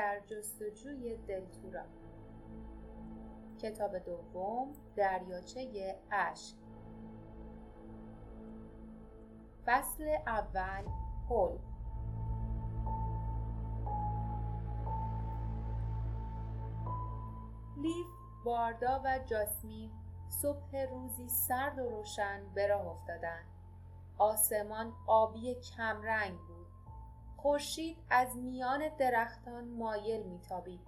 در جستجوی دلتورا. کتاب دوم دریاچه اشک. فصل اول هول. لیف باردا و جاسمین صبح روزی سرد و روشن به راه افتادند آسمان آبی کمرنگ خورشید از میان درختان مایل میتابید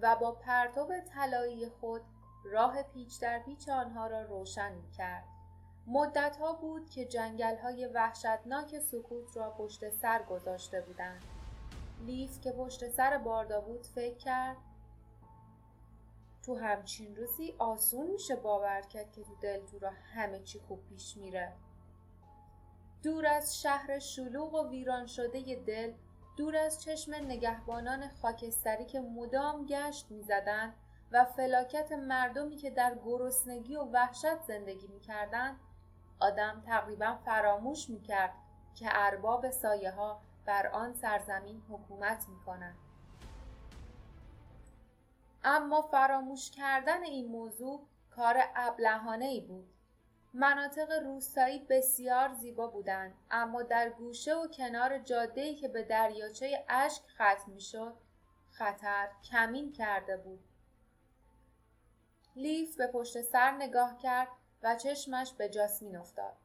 و با پرتاب طلایی خود راه پیچ در پیچ آنها را روشن می‌کرد. مدتها بود که جنگل های وحشتناک سکوت را پشت سر گذاشته بودند. لیف که پشت سر باردا بود فکر کرد تو همچین روزی آسون میشه باور کرد که تو دلتورا همه چی خوب پیش میره. دور از شهر شلوغ و ویران شده دل دور از چشم نگهبانان خاکستری که مدام گشت می‌زدند و فلاکت مردمی که در گرسنگی و وحشت زندگی می‌کردند آدم تقریبا فراموش می‌کرد که ارباب سایه ها بر آن سرزمین حکومت می‌کنند. اما فراموش کردن این موضوع کار ابلهانه ای بود. مناطق روستایی بسیار زیبا بودند اما در گوشه و کنار جاده‌ای که به دریاچه اشک ختم می‌شد خطر کمین کرده بود. لیف به پشت سر نگاه کرد و چشمش به جاسمین افتاد.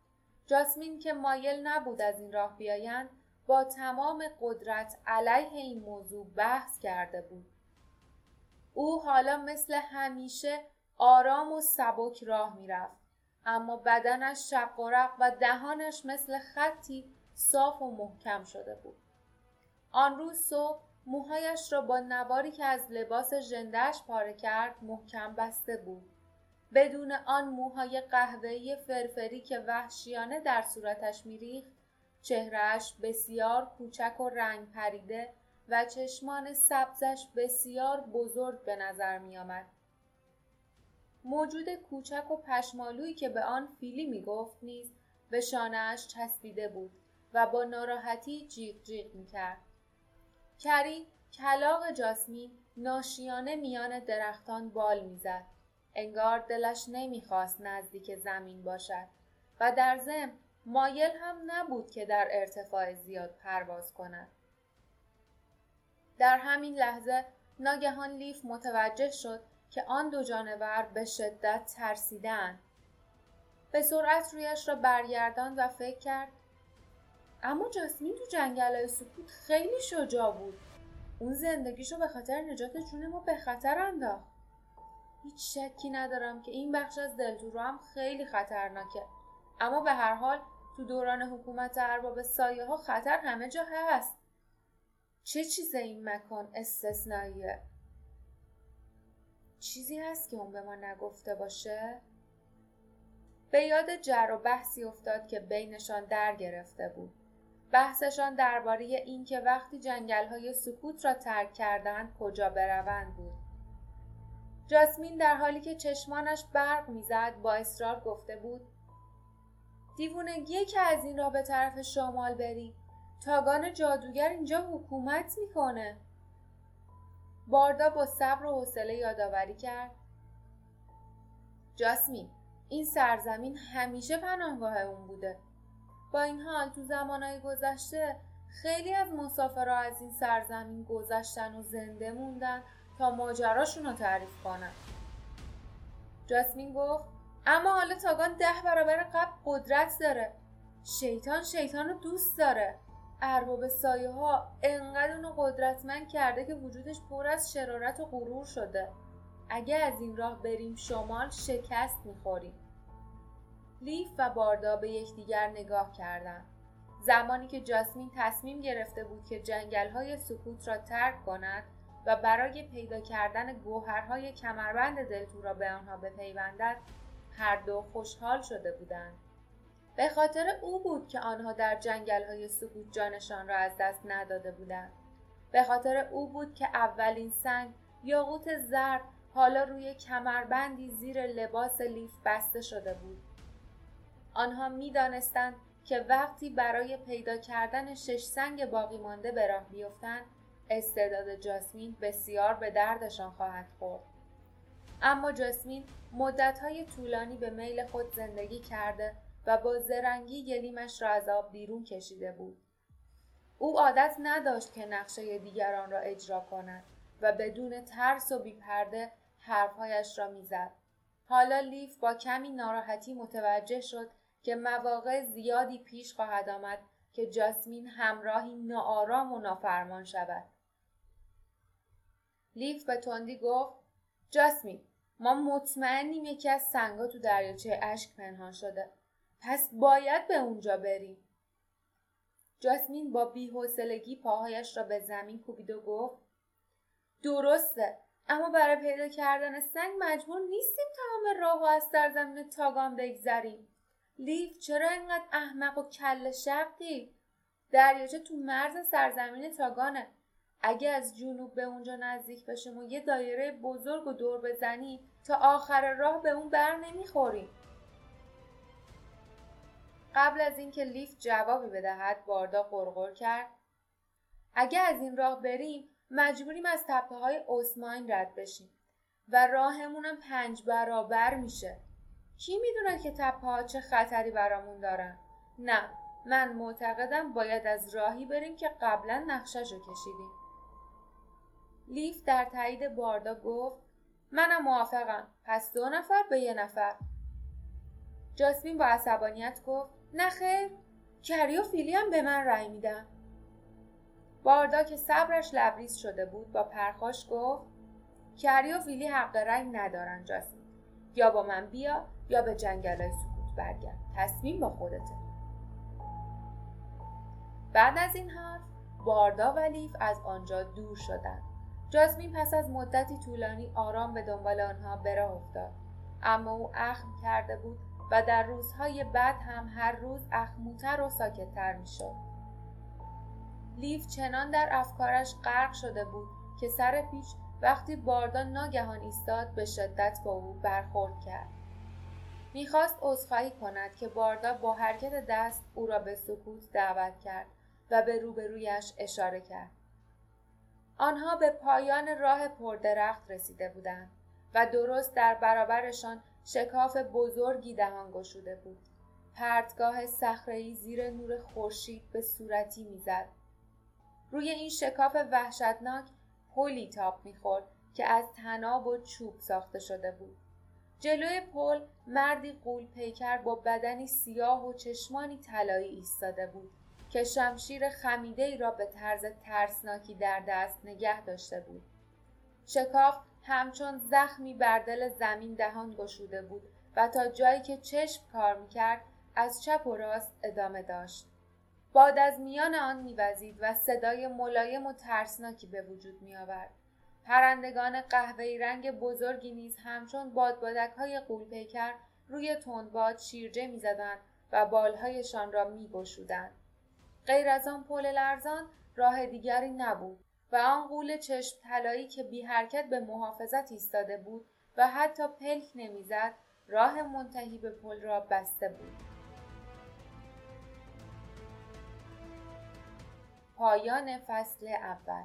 جاسمین که مایل نبود از این راه بیایند با تمام قدرت علیه این موضوع بحث کرده بود. او حالا مثل همیشه آرام و سبک راه می‌رفت. اما بدنش شق و و دهانش مثل خطی صاف و محکم شده بود آن روز صبح موهایش را با نواری که از لباس ژندهاش پاره کرد محکم بسته بود بدون آن موهای قهوه‌ای فرفری که وحشیانه در صورتش میریخت چهرهش بسیار کوچک و رنگ پریده و چشمان سبزش بسیار بزرگ به نظر می آمد. موجود کوچک و پشمالویی که به آن فیلی می گفت نیز به شانهاش چسبیده بود و با ناراحتی جیغ جیغ می کرد. کری کلاق جاسمین ناشیانه میان درختان بال می‌زد. انگار دلش نمی‌خواست نزدیک زمین باشد و در ضمن مایل هم نبود که در ارتفاع زیاد پرواز کند. در همین لحظه ناگهان لیف متوجه شد که آن دو جانور به شدت ترسیدن. به سرعت رویش را برگردان و فکر کرد اما جاسمین تو جنگل سکوت خیلی شجاع بود. اون زندگیشو به خاطر نجات جون ما به خطر انداخت. هیچ شکی ندارم که این بخش از دلتورو هم خیلی خطرناکه. اما به هر حال تو دوران حکومت ارباب سایه ها خطر همه جا هست. چه چیز این مکان استثنائیه؟ چیزی هست که اون به ما نگفته باشه؟ به یاد جر و بحثی افتاد که بینشان در گرفته بود. بحثشان درباره اینکه وقتی جنگل های سکوت را ترک کردند کجا بروند بود. جاسمین در حالی که چشمانش برق می‌زد با اصرار گفته بود دیوونگیه که از این را به طرف شمال بری تاگان جادوگر اینجا حکومت می‌کنه باردا با صبر و حوصله یادآوری کرد. جاسمین این سرزمین همیشه پناهگاه اون بوده. با این حال تو زمانهای گذشته خیلی از مسافرها از این سرزمین گذشتن و زنده موندن تا ماجراشون رو تعریف کنن. جاسمین گفت اما حالا تاگان ده برابر قبل قدرت داره. شیطان شیطان رو دوست داره. ارباب سایه ها انقدر اونو قدرتمند کرده که وجودش پر از شرارت و غرور شده. اگه از این راه بریم شمال شکست می‌خوریم. لیف و باردا به یکدیگر نگاه کردند زمانی که جاسمین تصمیم گرفته بود که جنگل های سکوت را ترک کند و برای پیدا کردن گوهرهای کمربند دلتو را به آنها بپیوندد هر دو خوشحال شده بودند. به خاطر او بود که آنها در جنگل های سکوت جانشان را از دست نداده بودند. به خاطر او بود که اولین سنگ یاقوت زرد حالا روی کمربندی زیر لباس لیف بسته شده بود. آنها می دانستند که وقتی برای پیدا کردن شش سنگ باقی مانده به راه بیفتند استعداد جاسمین بسیار به دردشان خواهد خورد اما جاسمین مدتهای طولانی به میل خود زندگی کرده و با زرنگی گلیمش را از آب بیرون کشیده بود. او عادت نداشت که نقشه دیگران را اجرا کند و بدون ترس و بیپرده حرفهایش را می‌زد. حالا لیف با کمی ناراحتی متوجه شد که مواقع زیادی پیش خواهد آمد که جاسمین همراهی ناآرام و نافرمان شود. لیف به تندی گفت جاسمین ما مطمئنیم یکی از سنگا تو دریاچه اشک پنهان شده. پس باید به اونجا بریم. جاسمین با بیحوصلگی پاهایش را به زمین کوبید و گفت درسته اما برای پیدا کردن سنگ مجبور نیستیم تمام راه و از سرزمین تاگان بگذریم. لیف چرا اینقدر احمق و کل شقی دریاچه تو مرز سرزمین تاگانه. اگه از جنوب به اونجا نزدیک بشیم و یه دایره بزرگ و دور بزنیم تا آخر راه به اون بر نمی‌خوریم. قبل از اینکه لیف جوابی بدهد باردا قرقر کرد. اگه از این راه بریم مجبوریم از تپه های اسماین رد بشیم و راهمونم پنج برابر میشه. کی می‌دونه که تپه ها چه خطری برامون دارن؟ نه من معتقدم باید از راهی بریم که قبلا نقشش رو کشیدیم. لیف در تایید باردا گفت منم موافقم. پس دو نفر به یه نفر. جاسمین با عصبانیت گفت خیر. کری و فیلی هم به من رأی میدن. باردا که صبرش لبریز شده بود با پرخاش گفت کری و فیلی حق رأی ندارن جاسمین یا با من بیا یا به جنگلای سکوت برگرد. تصمیم با خودته بعد از این حرف باردا و لیف از آنجا دور شدند. جاسمین پس از مدتی طولانی آرام به دنبال آنها به راه افتاد. اما او اخم کرده بود و در روزهای بعد هم هر روز اخموتر و ساکتتر می‌شد. لیف چنان در افکارش غرق شده بود که سر پیش وقتی باردا ناگهان ایستاد به شدت با او برخورد کرد. می‌خواست عذرخواهی کند که باردا با حرکت دست او را به سکوت دعوت کرد و به روبرویش اشاره کرد. آنها به پایان راه پردرخت رسیده بودند. و درست در برابرشان شکاف بزرگی دهان گشوده بود. پرتگاه صخرهای زیر نور خورشید به صورتی می‌زد. روی این شکاف وحشتناک پلی تاپ می‌خورد که از تناب و چوب ساخته شده بود. جلوی پل مردی قول پیکر با بدنی سیاه و چشمانی طلایی ایستاده بود که شمشیر خمیده ای را به طرز ترسناکی در دست نگه داشته بود. شکاف همچون زخمی بر دل زمین دهان گشوده بود و تا جایی که چشم کار می‌کرد از چپ و راست ادامه داشت. باد از میان آن میوزید و صدای ملایم و ترسناکی به وجود میآورد. پرندگان قهوه‌ای رنگ بزرگی نیز همچون بادبادک های قولپیکر روی تندباد شیرجه می‌زدند و بالهایشان را میگشودند. غیر از آن پل لرزان راه دیگری نبود و آن قول چشم طلایی که بی حرکت به محافظت ایستاده بود و حتی پلک نمی‌زد راه منتهی به پل را بسته بود. پایان فصل اول